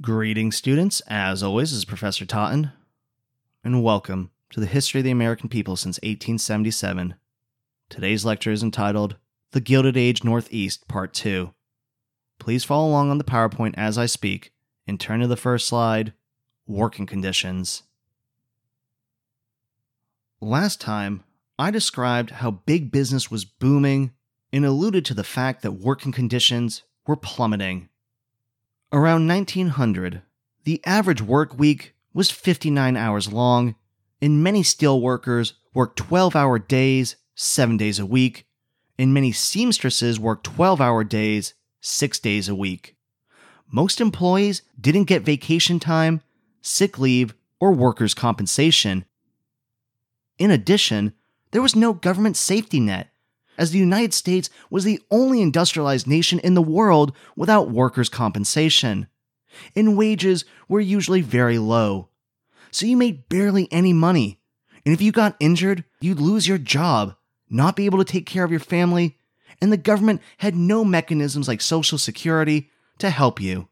Greetings, students. As always, this is Professor Totten, and welcome to the History of the American People since 1877. Today's lecture is entitled The Gilded Age Northeast, Part 2. Please follow along on the PowerPoint as I speak and turn to the first slide Working Conditions. Last time, I described how big business was booming and alluded to the fact that working conditions were plummeting. Around 1900, the average work week was 59 hours long, and many steel workers worked 12 hour days, seven days a week, and many seamstresses worked 12 hour days, six days a week. Most employees didn't get vacation time, sick leave, or workers' compensation. In addition, there was no government safety net as the United States was the only industrialized nation in the world without workers' compensation. And wages were usually very low. So you made barely any money. And if you got injured, you'd lose your job, not be able to take care of your family, and the government had no mechanisms like Social Security to help you.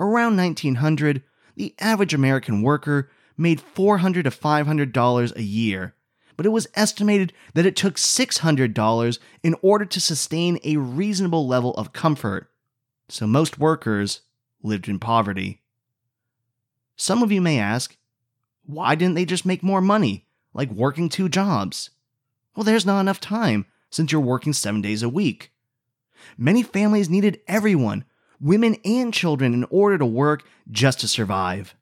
Around 1900, the average American worker made 400 to $500 a year but it was estimated that it took $600 in order to sustain a reasonable level of comfort. So most workers lived in poverty. Some of you may ask, why didn't they just make more money, like working two jobs? Well, there's not enough time since you're working seven days a week. Many families needed everyone, women and children, in order to work just to survive.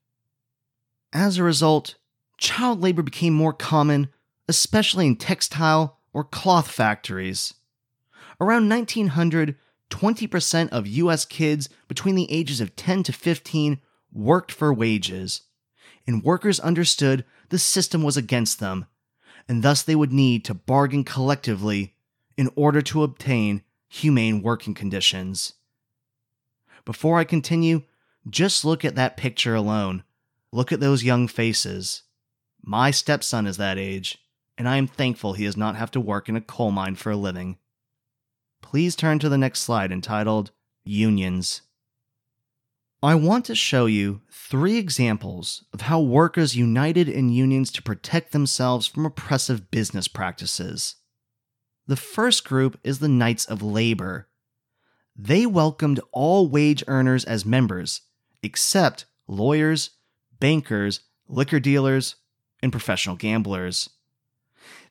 As a result, child labor became more common especially in textile or cloth factories. Around 1900, 20% of US kids between the ages of 10 to 15 worked for wages, and workers understood the system was against them, and thus they would need to bargain collectively in order to obtain humane working conditions. Before I continue, just look at that picture alone. Look at those young faces. My stepson is that age and I am thankful he does not have to work in a coal mine for a living. Please turn to the next slide entitled Unions. I want to show you three examples of how workers united in unions to protect themselves from oppressive business practices. The first group is the Knights of Labor. They welcomed all wage earners as members, except lawyers, bankers, liquor dealers, and professional gamblers.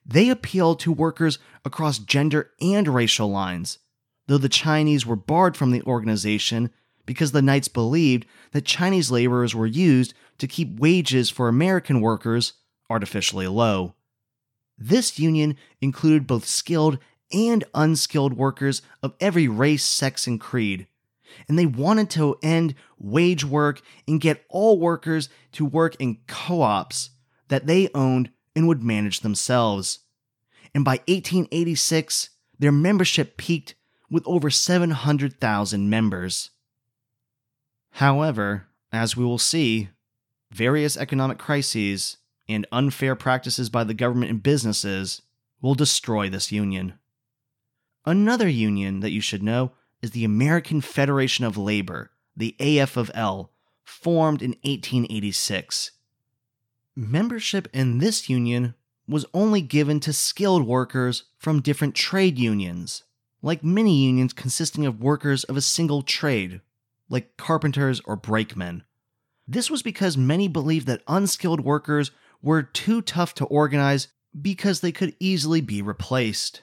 They appealed to workers across gender and racial lines, though the Chinese were barred from the organization because the Knights believed that Chinese laborers were used to keep wages for American workers artificially low. This union included both skilled and unskilled workers of every race, sex, and creed. And they wanted to end wage work and get all workers to work in co ops that they owned and would manage themselves. And by 1886, their membership peaked with over 700,000 members. However, as we will see, various economic crises and unfair practices by the government and businesses will destroy this union. Another union that you should know is the American Federation of Labor, the AF of L, formed in 1886. Membership in this union was only given to skilled workers from different trade unions, like many unions consisting of workers of a single trade, like carpenters or brakemen. This was because many believed that unskilled workers were too tough to organize because they could easily be replaced.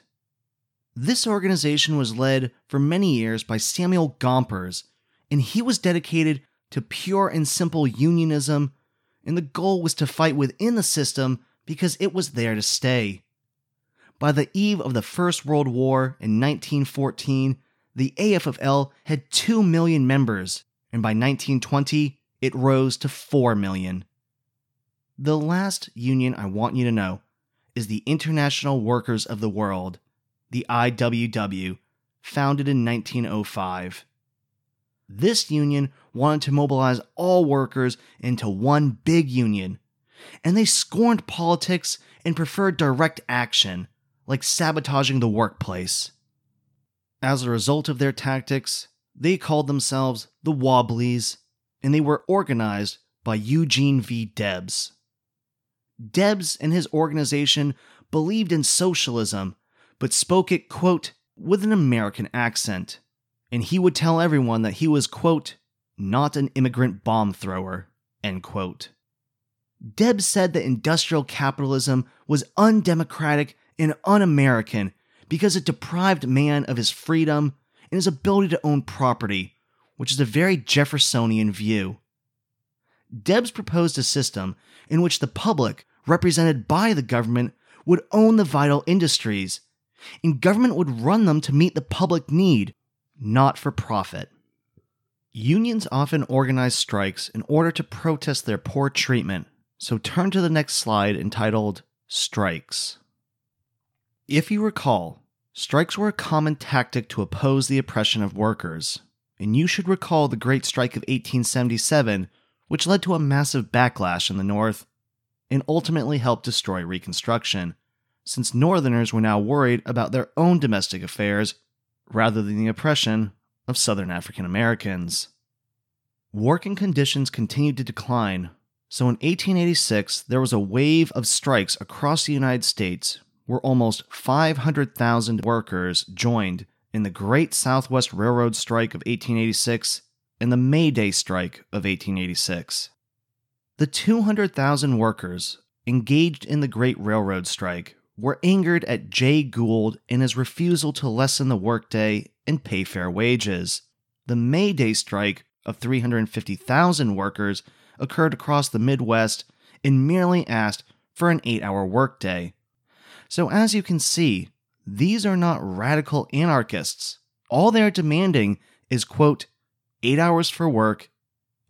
This organization was led for many years by Samuel Gompers, and he was dedicated to pure and simple unionism and the goal was to fight within the system because it was there to stay. By the eve of the First World War in 1914, the AFL had 2 million members, and by 1920, it rose to 4 million. The last union I want you to know is the International Workers of the World, the IWW, founded in 1905. This union wanted to mobilize all workers into one big union, and they scorned politics and preferred direct action, like sabotaging the workplace. As a result of their tactics, they called themselves the Wobblies, and they were organized by Eugene V. Debs. Debs and his organization believed in socialism, but spoke it, quote, with an American accent. And he would tell everyone that he was, quote, not an immigrant bomb thrower, end quote. Debs said that industrial capitalism was undemocratic and un American because it deprived man of his freedom and his ability to own property, which is a very Jeffersonian view. Debs proposed a system in which the public, represented by the government, would own the vital industries, and government would run them to meet the public need, not for profit. Unions often organize strikes in order to protest their poor treatment, so turn to the next slide entitled Strikes. If you recall, strikes were a common tactic to oppose the oppression of workers, and you should recall the Great Strike of 1877, which led to a massive backlash in the North and ultimately helped destroy Reconstruction, since Northerners were now worried about their own domestic affairs rather than the oppression of Southern African Americans. Working conditions continued to decline, so in 1886 there was a wave of strikes across the United States where almost 500,000 workers joined in the Great Southwest Railroad Strike of 1886 and the May Day Strike of 1886. The 200,000 workers engaged in the Great Railroad Strike were angered at Jay Gould and his refusal to lessen the workday and pay fair wages. The May Day strike of 350,000 workers occurred across the Midwest and merely asked for an eight hour workday. So, as you can see, these are not radical anarchists. All they are demanding is, quote, eight hours for work,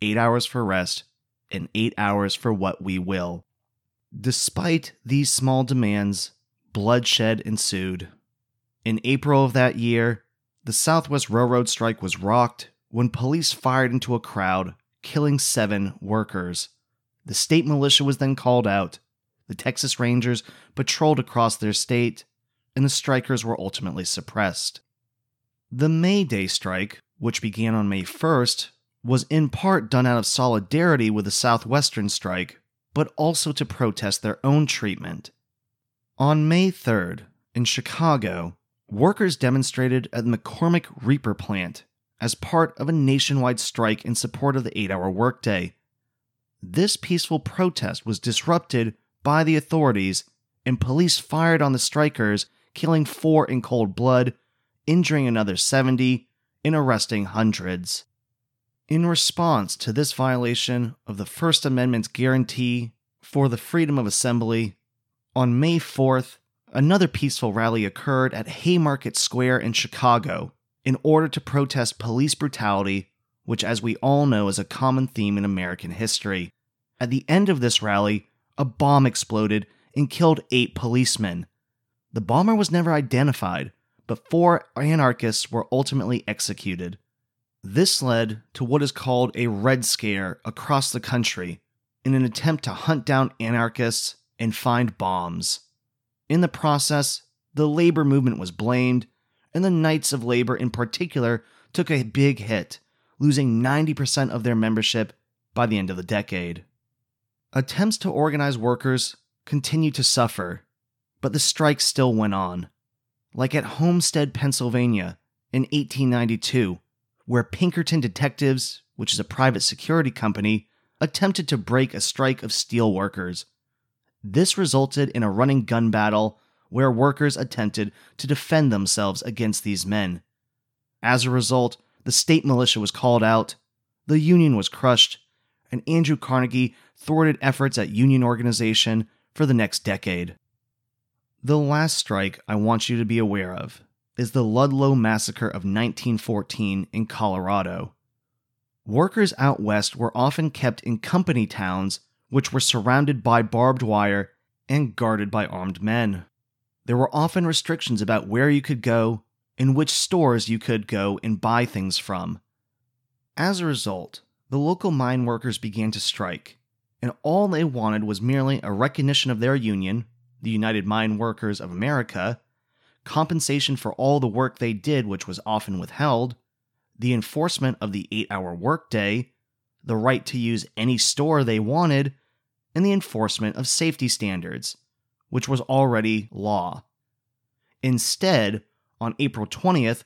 eight hours for rest, and eight hours for what we will. Despite these small demands, bloodshed ensued. In April of that year, the Southwest Railroad strike was rocked when police fired into a crowd, killing seven workers. The state militia was then called out. The Texas Rangers patrolled across their state, and the strikers were ultimately suppressed. The May Day strike, which began on May 1st, was in part done out of solidarity with the Southwestern strike, but also to protest their own treatment. On May 3rd, in Chicago, workers demonstrated at the McCormick Reaper plant as part of a nationwide strike in support of the eight hour workday. This peaceful protest was disrupted by the authorities, and police fired on the strikers, killing four in cold blood, injuring another 70, and arresting hundreds. In response to this violation of the First Amendment's guarantee for the freedom of assembly, on May 4th, another peaceful rally occurred at Haymarket Square in Chicago in order to protest police brutality, which, as we all know, is a common theme in American history. At the end of this rally, a bomb exploded and killed eight policemen. The bomber was never identified, but four anarchists were ultimately executed. This led to what is called a Red Scare across the country in an attempt to hunt down anarchists and find bombs. In the process, the labor movement was blamed, and the Knights of Labor in particular took a big hit, losing 90% of their membership by the end of the decade. Attempts to organize workers continued to suffer, but the strike still went on. Like at Homestead, Pennsylvania in 1892, where Pinkerton Detectives, which is a private security company, attempted to break a strike of steel workers this resulted in a running gun battle where workers attempted to defend themselves against these men. As a result, the state militia was called out, the union was crushed, and Andrew Carnegie thwarted efforts at union organization for the next decade. The last strike I want you to be aware of is the Ludlow Massacre of 1914 in Colorado. Workers out west were often kept in company towns which were surrounded by barbed wire and guarded by armed men. There were often restrictions about where you could go and which stores you could go and buy things from. As a result, the local mine workers began to strike, and all they wanted was merely a recognition of their union, the United Mine Workers of America, compensation for all the work they did, which was often withheld, the enforcement of the eight hour workday, the right to use any store they wanted, and the enforcement of safety standards, which was already law. Instead, on April 20th,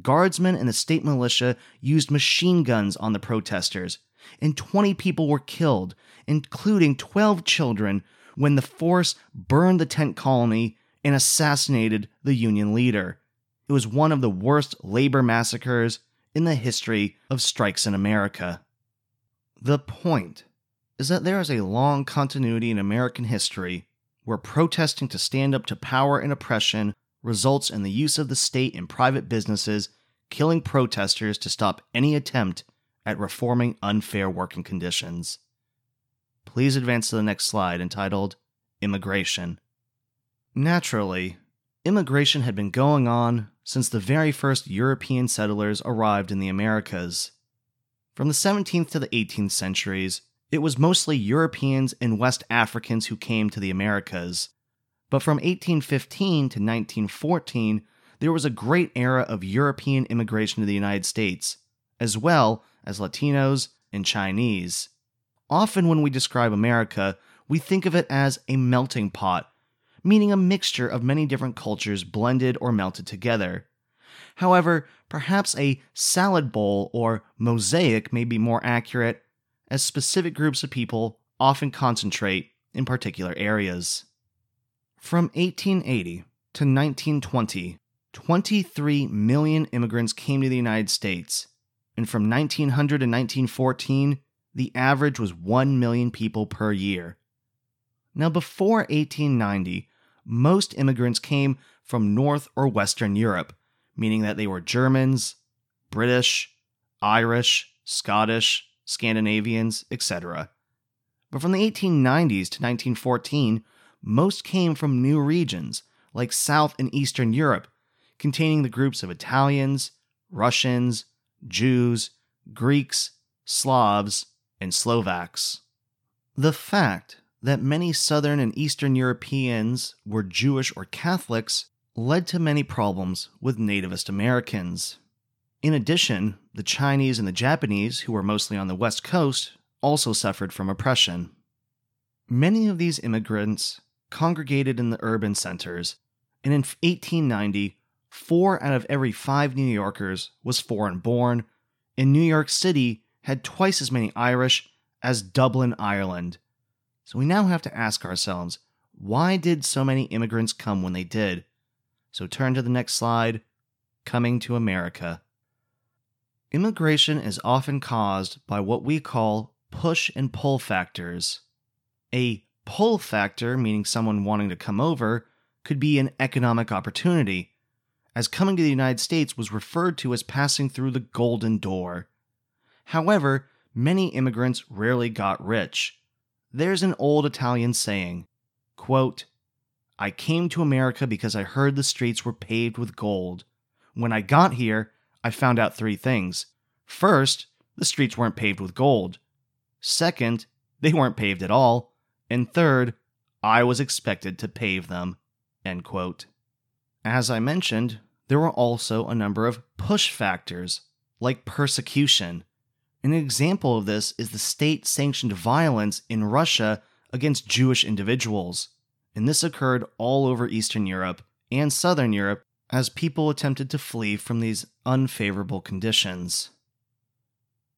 guardsmen and the state militia used machine guns on the protesters, and 20 people were killed, including 12 children, when the force burned the tent colony and assassinated the Union leader. It was one of the worst labor massacres in the history of strikes in America. The point is that there is a long continuity in American history where protesting to stand up to power and oppression results in the use of the state and private businesses killing protesters to stop any attempt at reforming unfair working conditions. Please advance to the next slide entitled Immigration. Naturally, immigration had been going on since the very first European settlers arrived in the Americas. From the 17th to the 18th centuries, it was mostly Europeans and West Africans who came to the Americas. But from 1815 to 1914, there was a great era of European immigration to the United States, as well as Latinos and Chinese. Often, when we describe America, we think of it as a melting pot, meaning a mixture of many different cultures blended or melted together. However, perhaps a salad bowl or mosaic may be more accurate, as specific groups of people often concentrate in particular areas. From 1880 to 1920, 23 million immigrants came to the United States, and from 1900 to 1914, the average was 1 million people per year. Now, before 1890, most immigrants came from North or Western Europe, meaning that they were Germans, British, Irish, Scottish, Scandinavians, etc. But from the 1890s to 1914, most came from new regions like South and Eastern Europe, containing the groups of Italians, Russians, Jews, Greeks, Slavs, and Slovaks. The fact that many Southern and Eastern Europeans were Jewish or Catholics led to many problems with nativist Americans. In addition, the Chinese and the Japanese, who were mostly on the West Coast, also suffered from oppression. Many of these immigrants congregated in the urban centers, and in 1890, four out of every five New Yorkers was foreign born, and New York City had twice as many Irish as Dublin, Ireland. So we now have to ask ourselves why did so many immigrants come when they did? So turn to the next slide Coming to America. Immigration is often caused by what we call push and pull factors. A pull factor, meaning someone wanting to come over, could be an economic opportunity, as coming to the United States was referred to as passing through the Golden Door. However, many immigrants rarely got rich. There's an old Italian saying, quote, I came to America because I heard the streets were paved with gold. When I got here, I found out three things. First, the streets weren't paved with gold. Second, they weren't paved at all. And third, I was expected to pave them. As I mentioned, there were also a number of push factors, like persecution. An example of this is the state sanctioned violence in Russia against Jewish individuals, and this occurred all over Eastern Europe and Southern Europe as people attempted to flee from these unfavorable conditions.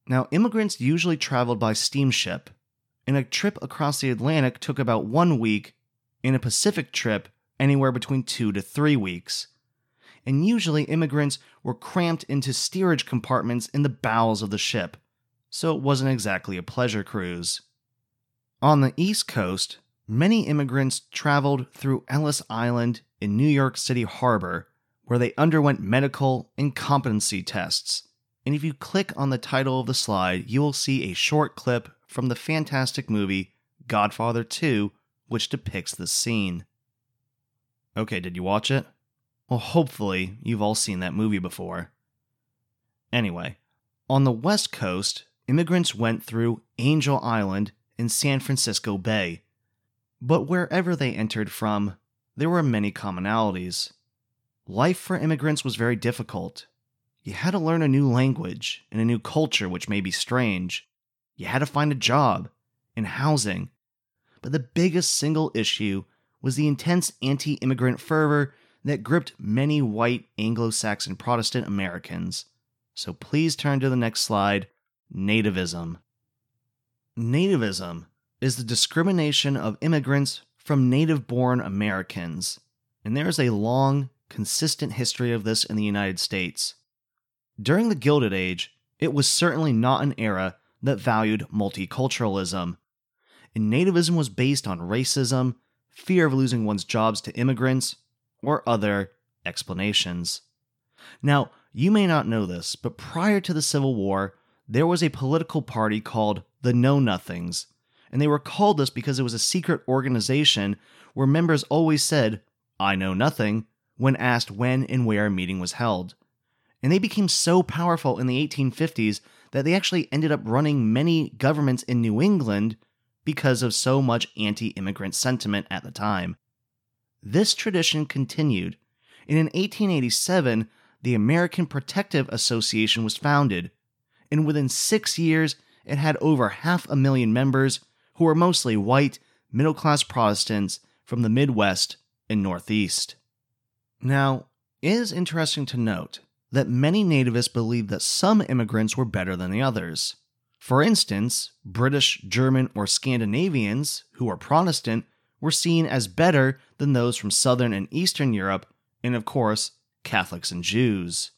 Now, immigrants usually traveled by steamship, and a trip across the Atlantic took about one week, and a Pacific trip anywhere between two to three weeks. And usually, immigrants were cramped into steerage compartments in the bowels of the ship, so it wasn't exactly a pleasure cruise. On the East Coast, many immigrants traveled through Ellis Island in New York City Harbor, where they underwent medical and competency tests and if you click on the title of the slide, you will see a short clip from the fantastic movie Godfather 2, which depicts this scene. Okay, did you watch it? Well, hopefully, you've all seen that movie before. Anyway, on the West Coast, immigrants went through Angel Island in San Francisco Bay. But wherever they entered from, there were many commonalities. Life for immigrants was very difficult, you had to learn a new language and a new culture, which may be strange. you had to find a job and housing. But the biggest single issue was the intense anti immigrant fervor that gripped many white Anglo Saxon Protestant Americans. So please turn to the next slide Nativism. Nativism is the discrimination of immigrants from native born Americans, and there is a long, consistent history of this in the United States. During the Gilded Age, it was certainly not an era that valued multiculturalism. And nativism was based on racism, fear of losing one's jobs to immigrants, or other explanations. Now, you may not know this, but prior to the Civil War, there was a political party called the Know Nothings, and they were called this because it was a secret organization where members always said, I know nothing, when asked when and where a meeting was held. And they became so powerful in the 1850s that they actually ended up running many governments in New England because of so much anti immigrant sentiment at the time. This tradition continued, and in 1887, the American Protective Association was founded, and within six years, it had over half a million members who were mostly white, middle class Protestants from the Midwest and Northeast. Now, it is interesting to note that many nativists believed that some immigrants were better than the others. For instance, British, German, or Scandinavians, who were Protestant, were seen as better than those from Southern and Eastern Europe, and of course, Catholics and Jews.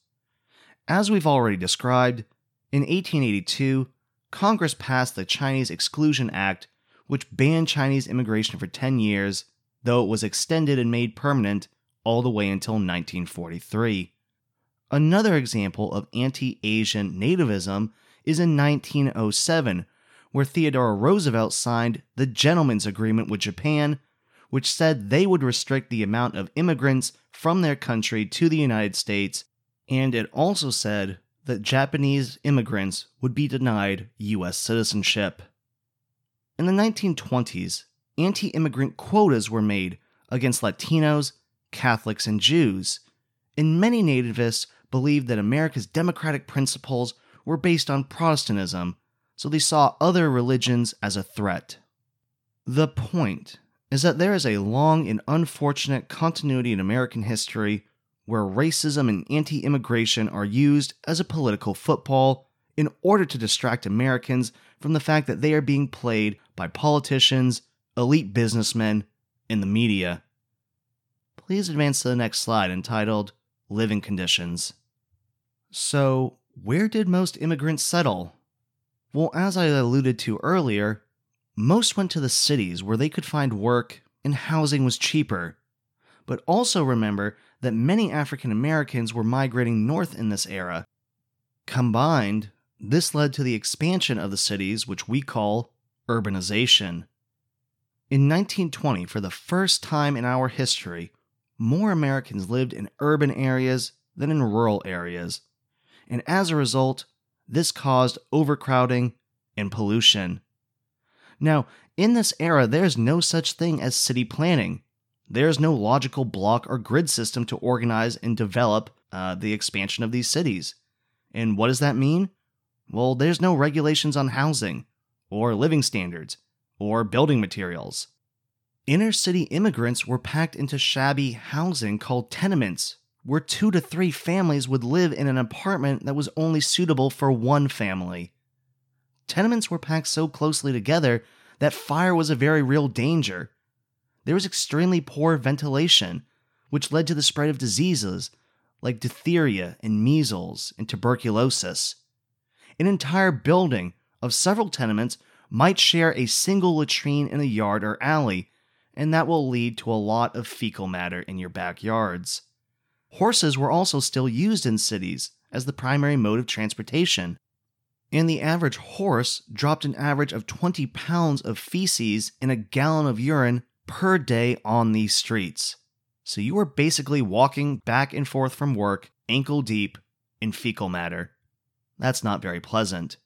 As we've already described, in 1882, Congress passed the Chinese Exclusion Act, which banned Chinese immigration for 10 years, though it was extended and made permanent all the way until 1943. Another example of anti Asian nativism is in 1907, where Theodore Roosevelt signed the Gentleman's Agreement with Japan, which said they would restrict the amount of immigrants from their country to the United States, and it also said that Japanese immigrants would be denied U.S. citizenship. In the 1920s, anti immigrant quotas were made against Latinos, Catholics, and Jews, and many nativists believed that America's democratic principles were based on Protestantism, so they saw other religions as a threat. The point is that there is a long and unfortunate continuity in American history where racism and anti immigration are used as a political football in order to distract Americans from the fact that they are being played by politicians, elite businessmen, and the media. Please advance to the next slide entitled Living Conditions. So, where did most immigrants settle? Well, as I alluded to earlier, most went to the cities where they could find work and housing was cheaper. But also remember that many African Americans were migrating north in this era. Combined, this led to the expansion of the cities, which we call urbanization. In 1920, for the first time in our history, more Americans lived in urban areas than in rural areas. And as a result, this caused overcrowding and pollution. Now, in this era, there's no such thing as city planning. There's no logical block or grid system to organize and develop uh, the expansion of these cities. And what does that mean? Well, there's no regulations on housing, or living standards, or building materials. Inner city immigrants were packed into shabby housing called tenements, where two to three families would live in an apartment that was only suitable for one family. Tenements were packed so closely together that fire was a very real danger, there was extremely poor ventilation, which led to the spread of diseases like diphtheria and measles and tuberculosis. An entire building of several tenements might share a single latrine in a yard or alley, and that will lead to a lot of fecal matter in your backyards. Horses were also still used in cities as the primary mode of transportation, and the average horse dropped an average of 20 pounds of feces in a gallon of urine per day on these streets. So you were basically walking back and forth from work, ankle deep, in fecal matter. That's not very pleasant.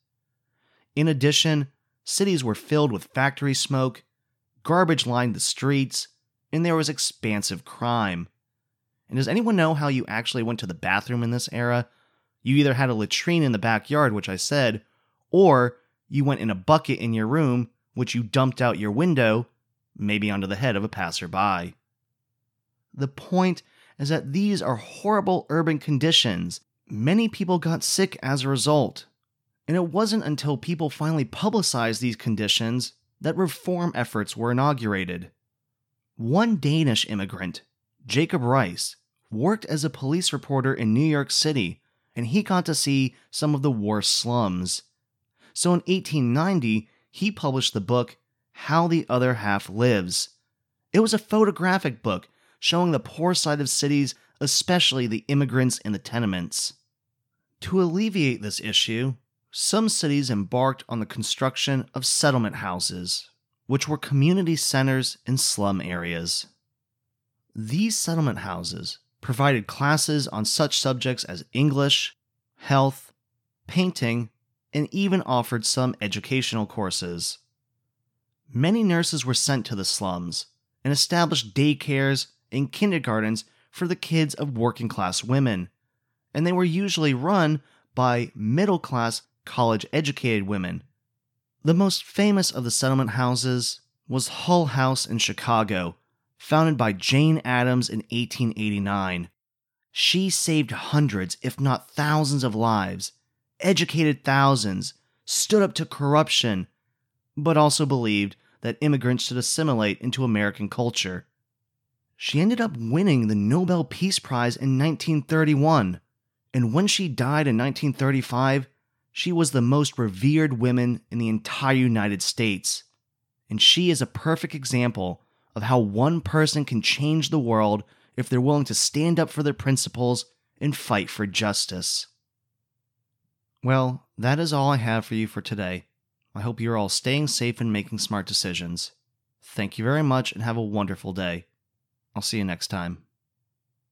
In addition, cities were filled with factory smoke, garbage lined the streets, and there was expansive crime. And does anyone know how you actually went to the bathroom in this era? You either had a latrine in the backyard, which I said, or you went in a bucket in your room, which you dumped out your window, maybe onto the head of a passerby. The point is that these are horrible urban conditions. Many people got sick as a result. And it wasn't until people finally publicized these conditions that reform efforts were inaugurated. One Danish immigrant, Jacob Riis, worked as a police reporter in New York City, and he got to see some of the worst slums. So in 1890, he published the book How the Other Half Lives. It was a photographic book showing the poor side of cities, especially the immigrants in the tenements. To alleviate this issue, some cities embarked on the construction of settlement houses, which were community centers in slum areas. These settlement houses provided classes on such subjects as English, health, painting, and even offered some educational courses. Many nurses were sent to the slums and established daycares and kindergartens for the kids of working class women, and they were usually run by middle class college educated women. The most famous of the settlement houses was Hull House in Chicago, founded by Jane Addams in 1889. She saved hundreds, if not thousands, of lives, educated thousands, stood up to corruption, but also believed that immigrants should assimilate into American culture. She ended up winning the Nobel Peace Prize in 1931, and when she died in 1935, she was the most revered woman in the entire United States. And she is a perfect example of how one person can change the world if they're willing to stand up for their principles and fight for justice. Well, that is all I have for you for today. I hope you're all staying safe and making smart decisions. Thank you very much and have a wonderful day. I'll see you next time.